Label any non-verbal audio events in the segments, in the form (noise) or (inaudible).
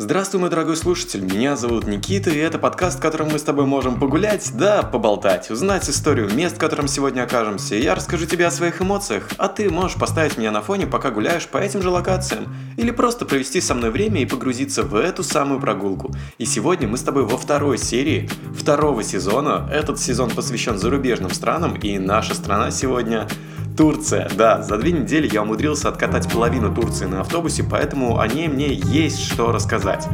Здравствуй, мой дорогой слушатель, меня зовут Никита, и это подкаст, в котором мы с тобой можем погулять, да, поболтать, узнать историю мест, в котором сегодня окажемся. Я расскажу тебе о своих эмоциях, а ты можешь поставить меня на фоне, пока гуляешь по этим же локациям, или просто провести со мной время и погрузиться в эту самую прогулку. И сегодня мы с тобой во второй серии второго сезона. Этот сезон посвящен зарубежным странам, и наша страна сегодня Турция, да, за две недели я умудрился откатать половину Турции на автобусе, поэтому о ней мне есть что рассказать.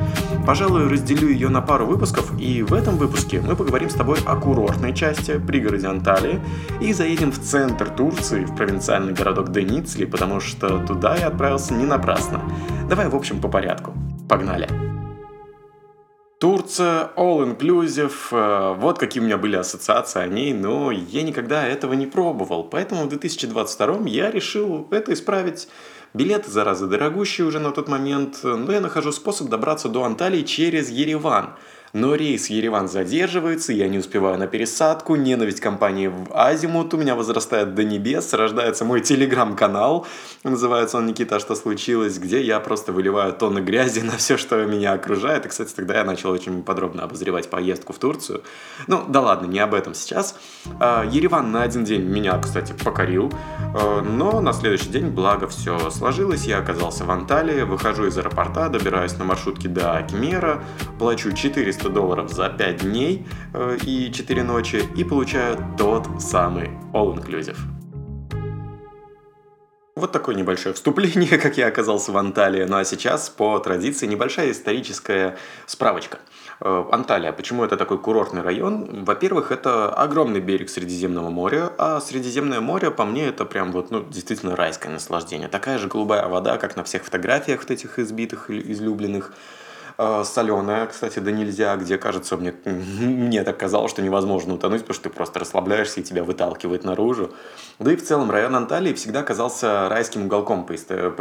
Пожалуй, разделю ее на пару выпусков, и в этом выпуске мы поговорим с тобой о курортной части, пригороде Анталии, и заедем в центр Турции, в провинциальный городок Деницли, потому что туда я отправился не напрасно. Давай, в общем, по порядку. Погнали! Турция, all-inclusive, э, вот какие у меня были ассоциации о ней, но я никогда этого не пробовал. Поэтому в 2022 я решил это исправить. Билеты, зараза, дорогущие уже на тот момент, но я нахожу способ добраться до Анталии через Ереван – но рейс Ереван задерживается, я не успеваю на пересадку, ненависть компании в Азимут у меня возрастает до небес, рождается мой телеграм-канал, называется он «Никита, что случилось?», где я просто выливаю тонны грязи (laughs) на все, что меня окружает. И, кстати, тогда я начал очень подробно обозревать поездку в Турцию. Ну, да ладно, не об этом сейчас. А, Ереван на один день меня, кстати, покорил, а, но на следующий день, благо, все сложилось, я оказался в Анталии, выхожу из аэропорта, добираюсь на маршрутке до Акимера, плачу 400 400 долларов за 5 дней э, и 4 ночи и получаю тот самый all-inclusive. Вот такое небольшое вступление, (laughs) как я оказался в Анталии. Ну а сейчас, по традиции, небольшая историческая справочка. Э, Анталия, почему это такой курортный район? Во-первых, это огромный берег Средиземного моря, а Средиземное море, по мне, это прям вот, ну, действительно райское наслаждение. Такая же голубая вода, как на всех фотографиях вот этих избитых, излюбленных. Э, соленая, кстати, да нельзя, где, кажется, мне, (laughs) мне так казалось, что невозможно утонуть, потому что ты просто расслабляешься и тебя выталкивает наружу. Да и в целом район Анталии всегда казался райским уголком по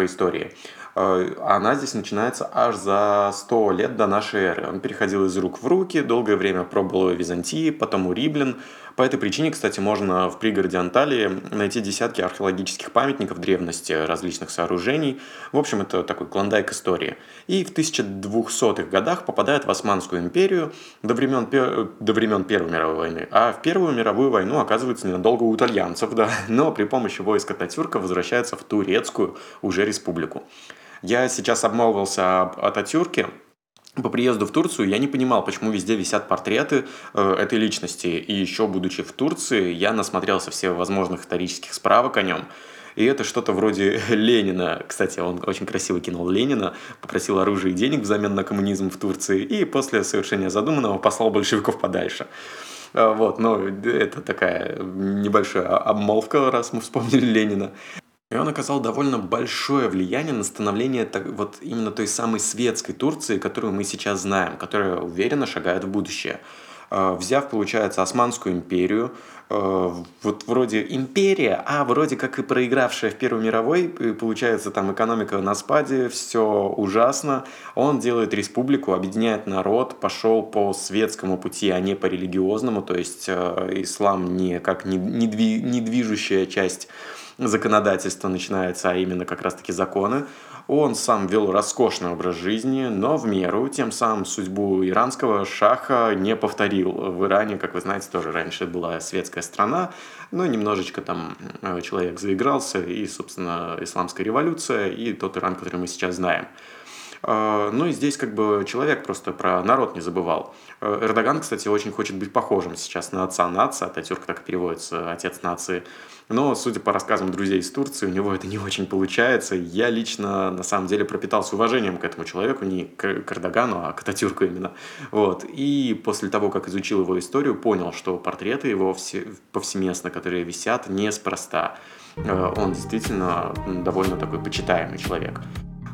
истории. Э, она здесь начинается аж за 100 лет до нашей эры. Он переходил из рук в руки, долгое время пробовал Византии, потом у Риблин, по этой причине, кстати, можно в пригороде Анталии найти десятки археологических памятников древности, различных сооружений. В общем, это такой клондайк истории. И в 1200-х годах попадает в Османскую империю до времен, до времен Первой мировой войны. А в Первую мировую войну оказывается ненадолго у итальянцев, (laughs) да, но при помощи войска Татюрка возвращается в Турецкую уже республику. Я сейчас обмолвился об Ататюрке, по приезду в Турцию я не понимал, почему везде висят портреты э, этой личности. И еще будучи в Турции, я насмотрелся все возможных исторических справок о нем. И это что-то вроде (laughs) Ленина. Кстати, он очень красиво кинул Ленина, попросил оружие и денег взамен на коммунизм в Турции, и после совершения задуманного послал большевиков подальше. Э, вот, но это такая небольшая обмолвка, раз мы вспомнили Ленина. И он оказал довольно большое влияние на становление так, вот именно той самой светской Турции, которую мы сейчас знаем, которая уверенно шагает в будущее. А, взяв, получается, Османскую империю, а, вот вроде империя, а вроде как и проигравшая в Первой мировой, получается там экономика на спаде, все ужасно. Он делает республику, объединяет народ, пошел по светскому пути, а не по религиозному, то есть а, ислам не как недвижущая часть законодательство начинается, а именно как раз-таки законы. Он сам вел роскошный образ жизни, но в меру, тем самым судьбу иранского шаха не повторил. В Иране, как вы знаете, тоже раньше была светская страна, но немножечко там э, человек заигрался, и, собственно, исламская революция, и тот Иран, который мы сейчас знаем. А, ну и здесь как бы человек просто про народ не забывал. Э, Эрдоган, кстати, очень хочет быть похожим сейчас на отца нации, Ататюрк так переводится, отец нации. Но, судя по рассказам друзей из Турции, у него это не очень получается. Я лично, на самом деле, пропитался уважением к этому человеку, не к Эрдогану, а к Ататюрку именно. Вот. И после того, как изучил его историю, понял, что портреты его все, повсеместно, которые висят, неспроста. Э, он действительно довольно такой почитаемый человек.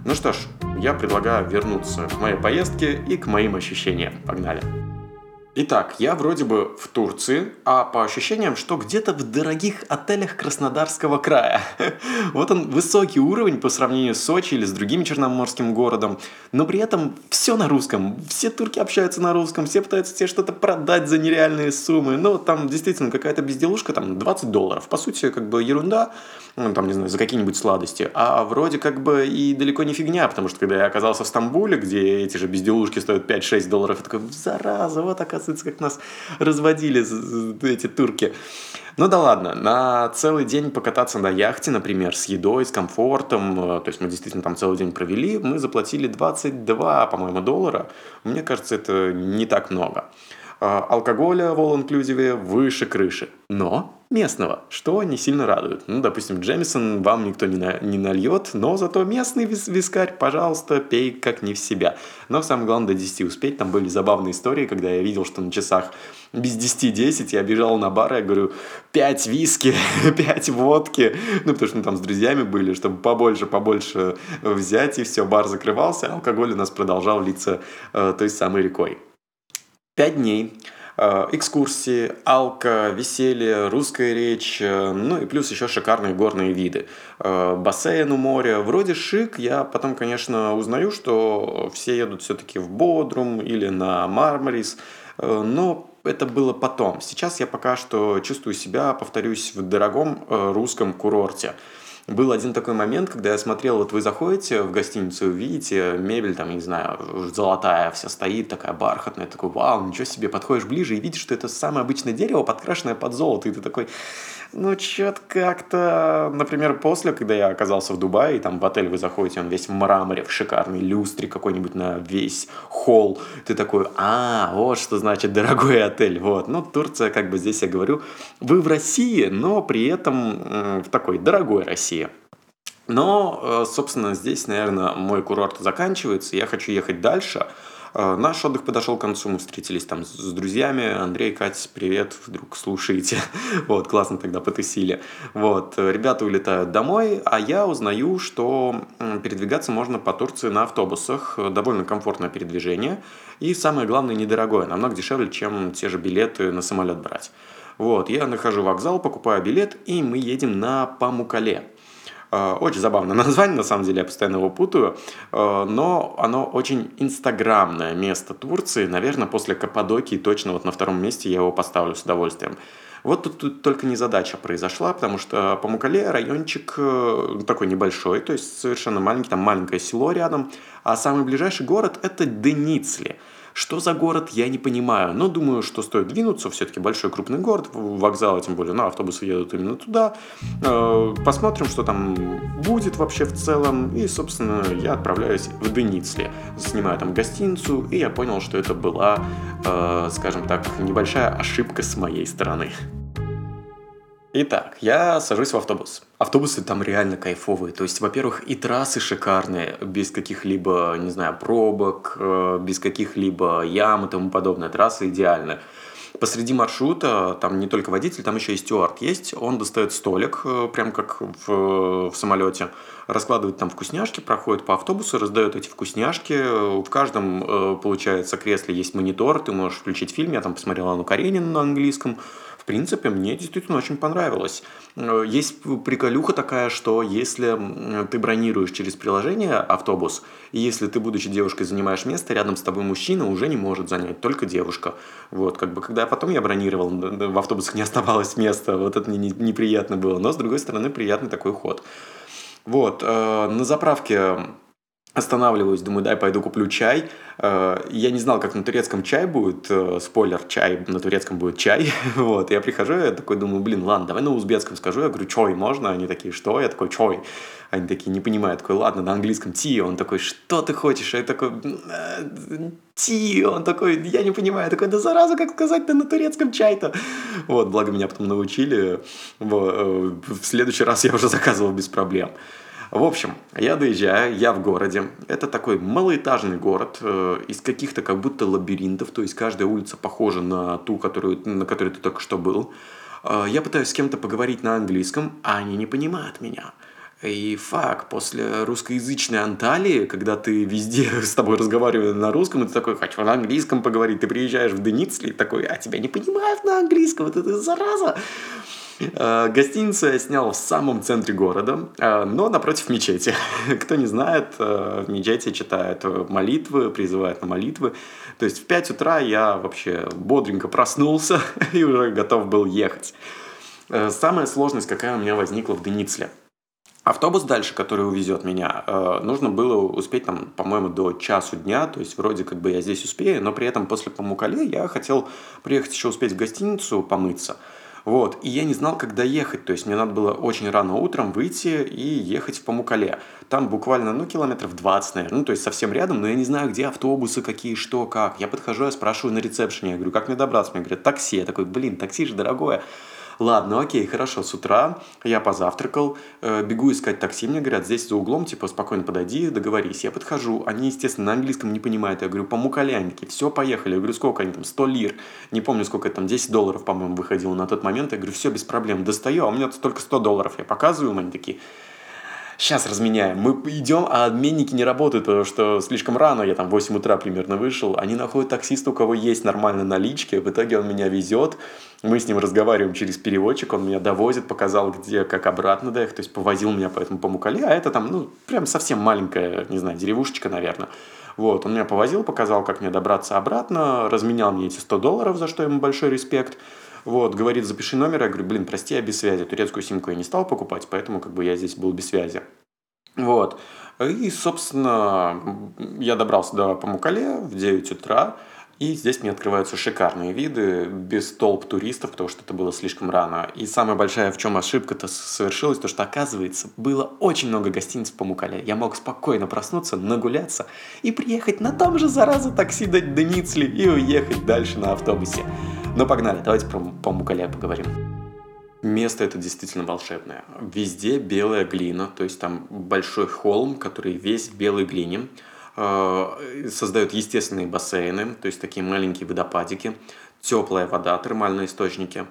Ну что ж, я предлагаю вернуться к моей поездке и к моим ощущениям. Погнали! Итак, я вроде бы в Турции, а по ощущениям, что где-то в дорогих отелях Краснодарского края. (laughs) Вот он высокий уровень по сравнению с Сочи или с другим черноморским городом, но при этом все на русском. Все турки общаются на русском, все пытаются тебе что-то продать за нереальные суммы. Ну, там действительно какая-то безделушка, там 20 долларов. По сути, как бы ерунда, ну, там, не знаю, за какие-нибудь сладости. А вроде как бы и далеко не фигня, потому что когда я оказался в Стамбуле, где эти же безделушки стоят 5-6 долларов, я такой, зараза, вот оказывается оказывается, как нас разводили эти турки. Ну да ладно, на целый день покататься на яхте, например, с едой, с комфортом, э, то есть мы действительно там целый день провели, мы заплатили 22, по-моему, доллара. Мне кажется, это не так много. А, алкоголя в all-inclusive выше крыши, но местного, что не сильно радует. Ну, допустим, Джемисон вам никто не, на, не нальет, но зато местный вис вискарь, пожалуйста, пей как не в себя. Но самое главное, до 10 успеть. Там были забавные истории, когда я видел, что на часах без 10-10 я бежал на бар, я говорю, 5 виски, (laughs) 5 водки. Ну, потому что мы там с друзьями были, чтобы побольше, побольше взять, и все, бар закрывался, а алкоголь у нас продолжал литься э, той самой рекой. Пять дней экскурсии, алка, веселье, русская речь, э, ну и плюс еще шикарные горные виды. Э, бассейн у моря. Вроде шик, я потом, конечно, узнаю, что все едут все-таки в Бодрум или на Мармарис, но это было потом. Сейчас я пока что чувствую себя, повторюсь, в дорогом русском курорте. Был один такой момент, когда я смотрел, вот вы заходите в гостиницу, видите, мебель там, не знаю, золотая вся стоит, такая бархатная, такой, вау, ничего себе, подходишь ближе и видишь, что это самое обычное дерево, подкрашенное под золото, и ты такой, ну, что-то как-то, например, после, когда я оказался в Дубае, и там в отель вы заходите, он весь в мраморе, в шикарной люстре какой-нибудь на весь холл, ты такой, а, вот что значит дорогой отель, вот. Ну, Турция, как бы здесь я говорю, вы в России, но при этом в такой дорогой России. Но, э, собственно, здесь, наверное, мой курорт заканчивается. Я хочу ехать дальше. Э, наш отдых подошел к концу, мы встретились там с друзьями. Андрей, Катя, привет, вдруг слушаете. (laughs) Вот, классно тогда потусили. Вот, ребята улетают домой, а я узнаю, что передвигаться можно по Турции на автобусах. Довольно комфортное передвижение. И самое главное, недорогое. Намного дешевле, чем те же билеты на самолет брать. Вот, я нахожу вокзал, покупаю билет, и мы едем на Памукале. Э, очень забавное (laughs) название, на самом деле, я постоянно его путаю, э, но оно очень инстаграмное место Турции. Наверное, после Каппадокии точно вот на втором месте я его поставлю с удовольствием. Вот тут, тут только незадача произошла, потому что Памукале райончик э, такой небольшой, то есть совершенно маленький, там маленькое село рядом, а самый ближайший город это Деницли – что за город, я не понимаю. Но думаю, что стоит двинуться. Все-таки большой крупный город, вокзал, тем более, ну, автобусы едут именно туда. Э, посмотрим, что там будет вообще в целом. И, собственно, я отправляюсь в Деницли. Снимаю там гостиницу, и я понял, что это была, э, скажем так, небольшая ошибка с моей стороны. Итак, я сажусь в автобус. Автобусы там реально кайфовые. То есть, во-первых, и трассы шикарные, без каких-либо, не знаю, пробок, э, без каких-либо ям и тому подобное. Трассы идеальны. Посреди маршрута, там не только водитель, там еще и стюард есть. Он достает столик, э, прям как в, в самолете, раскладывает там вкусняшки, проходит по автобусу, раздает эти вкусняшки. В каждом, э, получается, кресле есть монитор, ты можешь включить фильм. Я там посмотрел Анну Каренину на английском в принципе, мне действительно очень понравилось. Э, есть приколюха такая, что если ты бронируешь через приложение автобус, и если ты, будучи девушкой, занимаешь место, рядом с тобой мужчина уже не может занять, только девушка. Вот, как бы, когда потом я бронировал, в автобусах не оставалось места, вот это мне неприятно было. Но, с другой стороны, приятный такой ход. Вот, э, на заправке останавливаюсь, думаю, дай пойду куплю чай. Э, я не знал, как на турецком чай будет, э, спойлер, чай на турецком будет чай. (laughs) вот, я прихожу, я такой думаю, блин, ладно, давай на узбекском скажу. Я говорю, чой можно? Они такие, что? Я такой, чой. Они такие, не понимаю. Я такой, ладно, на английском ти. Он такой, что ты хочешь? Я такой, ти. Он такой, я не понимаю. Я такой, да зараза, как сказать-то на турецком чай-то? Вот, благо меня потом научили. Э, в следующий раз я уже заказывал без проблем. В общем, я доезжаю, я в городе. Это такой малоэтажный город э, из каких-то как будто лабиринтов, то есть каждая улица похожа на ту, которую, на которой ты только что был. Э, я пытаюсь с кем-то поговорить на английском, а они не понимают меня. И фак, после русскоязычной Анталии, когда ты везде (laughs) с тобой разговаривают на русском, и ты такой, хочу на английском поговорить, ты приезжаешь в Деницли, такой, а тебя не понимают на английском, вот это зараза. Э, гостиницу я снял в самом центре города, э, но напротив мечети. (laughs) Кто не знает, э, в мечети читают молитвы, призывают на молитвы. То есть в 5 утра я вообще бодренько проснулся (laughs) и уже готов был ехать. Самая сложность, какая у меня возникла в Деницле. Автобус дальше, который увезет меня, нужно было успеть там, по-моему, до часу дня, то есть вроде как бы я здесь успею, но при этом после Памукале я хотел приехать еще успеть в гостиницу помыться. Вот, и я не знал, когда ехать, то есть мне надо было очень рано утром выйти и ехать в Памукале. Там буквально, ну, километров 20, наверное, ну, то есть совсем рядом, но я не знаю, где автобусы, какие, что, как. Я подхожу, я спрашиваю на ресепшене, я говорю, как мне добраться? Мне говорят, такси. Я такой, блин, такси же дорогое. Ладно, окей, хорошо, с утра я позавтракал, э, бегу искать такси, мне говорят, здесь за углом, типа, спокойно подойди, договорись. Я подхожу, они, естественно, на английском не понимают, я говорю, по мукалянке, все, поехали. Я говорю, сколько они там, 100 лир, не помню, сколько там, 10 долларов, по-моему, выходило на тот момент. Я говорю, все, без проблем, достаю, а у меня только 100 долларов. Я показываю они такие, сейчас разменяем. Мы идем, а обменники не работают, потому что слишком рано, я там в 8 утра примерно вышел. Они находят таксиста, у кого есть нормально налички, в итоге он меня везет. Мы с ним разговариваем через переводчик, он меня довозит, показал, где, как обратно доехать, то есть повозил меня по этому Памукале, а это там, ну, прям совсем маленькая, не знаю, деревушечка, наверное. Вот, он меня повозил, показал, как мне добраться обратно, разменял мне эти 100 долларов, за что ему большой респект. Вот, говорит, запиши номер, я говорю, блин, прости, я без связи, турецкую симку я не стал покупать, поэтому как бы я здесь был без связи. Вот. И, собственно, я добрался до Памукале в 9 утра, и здесь мне открываются шикарные виды, без толп туристов, потому что это было слишком рано. И самая большая, в чем ошибка-то совершилась, то что, оказывается, было очень много гостиниц в Памукале. Я мог спокойно проснуться, нагуляться и приехать на том же, зараза, такси до, до Ницли и уехать дальше на автобусе. Ну, погнали, давайте про Памукале поговорим. Место это действительно волшебное. Везде белая глина, то есть там большой холм, который весь в белой глине. Э, создают естественные бассейны, то есть такие маленькие водопадики, теплая вода, термальные источники.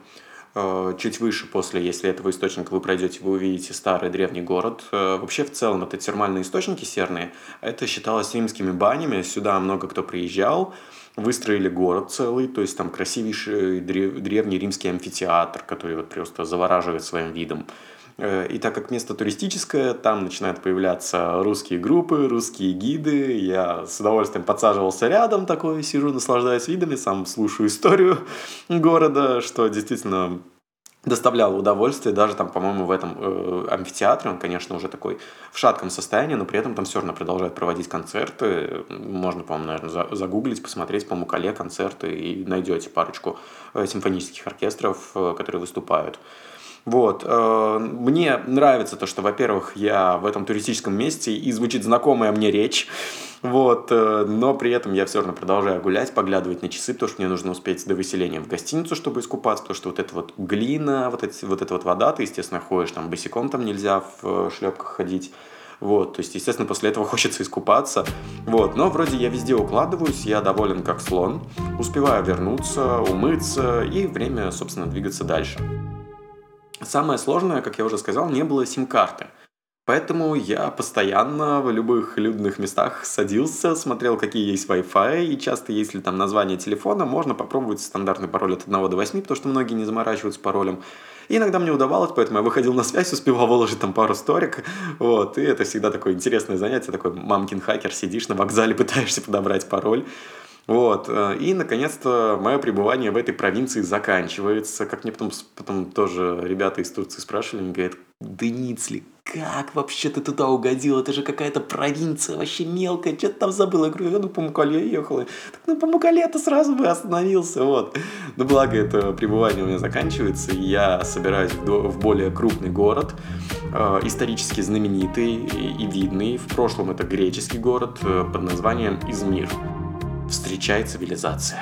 Э, чуть выше после, если этого источника вы пройдете, вы увидите старый древний город. Э, вообще, в целом, это термальные источники серные. Это считалось римскими банями. Сюда много кто приезжал. Выстроили город целый, то есть там красивейший древний римский амфитеатр, который вот просто завораживает своим видом. Э, и так как место туристическое, там начинают появляться русские группы, русские гиды. Я с удовольствием подсаживался рядом такой, сижу, наслаждаюсь видами, сам слушаю историю (laughs) города, что действительно доставляло удовольствие, даже там, по-моему, в этом э, амфитеатре, он, конечно, уже такой в шатком состоянии, но при этом там все равно продолжают проводить концерты. Можно, по-моему, наверное, загуглить, посмотреть по Мукале концерты и найдете парочку э, симфонических оркестров, э, которые выступают. Вот. Э, мне нравится то, что, во-первых, я в этом туристическом месте и звучит знакомая мне речь. Вот, э, но при этом я все равно продолжаю гулять, поглядывать на часы, потому что мне нужно успеть до выселения в гостиницу, чтобы искупаться, то что вот эта вот глина, вот, эти, вот эта вот вода, ты, естественно, ходишь там босиком, там нельзя в э, шлепках ходить. Вот, то есть, естественно, после этого (laughs) хочется искупаться. Вот, но вроде я везде укладываюсь, я доволен как слон, успеваю вернуться, умыться и время, собственно, двигаться дальше. Самое сложное, как я уже сказал, не было сим-карты. Поэтому я постоянно в любых людных местах садился, смотрел, какие есть Wi-Fi, и часто, если там название телефона, можно попробовать стандартный пароль от 1 до 8, потому что многие не заморачиваются паролем. И иногда мне удавалось, поэтому я выходил на связь, (laughs) успевал выложить там пару сторик, вот, и это всегда такое интересное занятие, такой мамкин хакер, сидишь на вокзале, (laughs) пытаешься подобрать пароль, вот. Э, и, наконец-то, мое пребывание в этой провинции заканчивается. Как мне потом, потом тоже ребята из Турции спрашивали, они говорят, Деницли, как вообще ты туда угодил? Это же какая-то провинция вообще мелкая. Что ты там забыл? Я говорю, я ну по Мукале ехал. Так ну по Мукале-то сразу бы остановился. Вот. Но благо это пребывание у меня заканчивается, и я собираюсь в, в более крупный город, э, исторически знаменитый и, и видный. В прошлом это греческий город э, под названием Измир. Встречай цивилизация.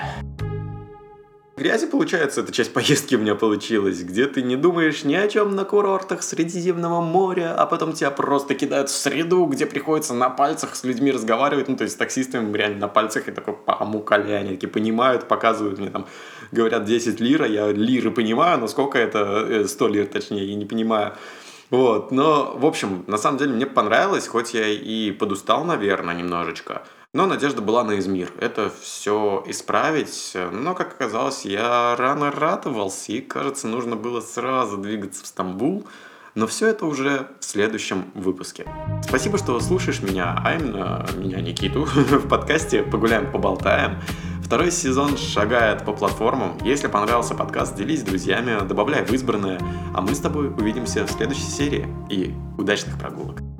Грязи, получается, эта часть поездки у меня получилась, где ты не думаешь ни о чем на курортах Средиземного моря, а потом тебя просто кидают в среду, где приходится на пальцах с людьми разговаривать, ну, то есть с таксистами реально на пальцах, и такой, помукали, они такие понимают, показывают мне там, говорят 10 лир, а я лиры понимаю, но сколько это, 100 э, лир точнее, я не понимаю. Вот, но, в общем, на самом деле мне понравилось, хоть я и подустал, наверное, немножечко. Но надежда была на Измир. Это все исправить. Но, как оказалось, я рано радовался, и, кажется, нужно было сразу двигаться в Стамбул. Но все это уже в следующем выпуске. Спасибо, что слушаешь меня, а именно меня, Никиту, (laughs) в подкасте «Погуляем, поболтаем». Второй сезон шагает по платформам. Если понравился подкаст, делись с друзьями, добавляй в избранное. А мы с тобой увидимся в следующей серии. И удачных прогулок!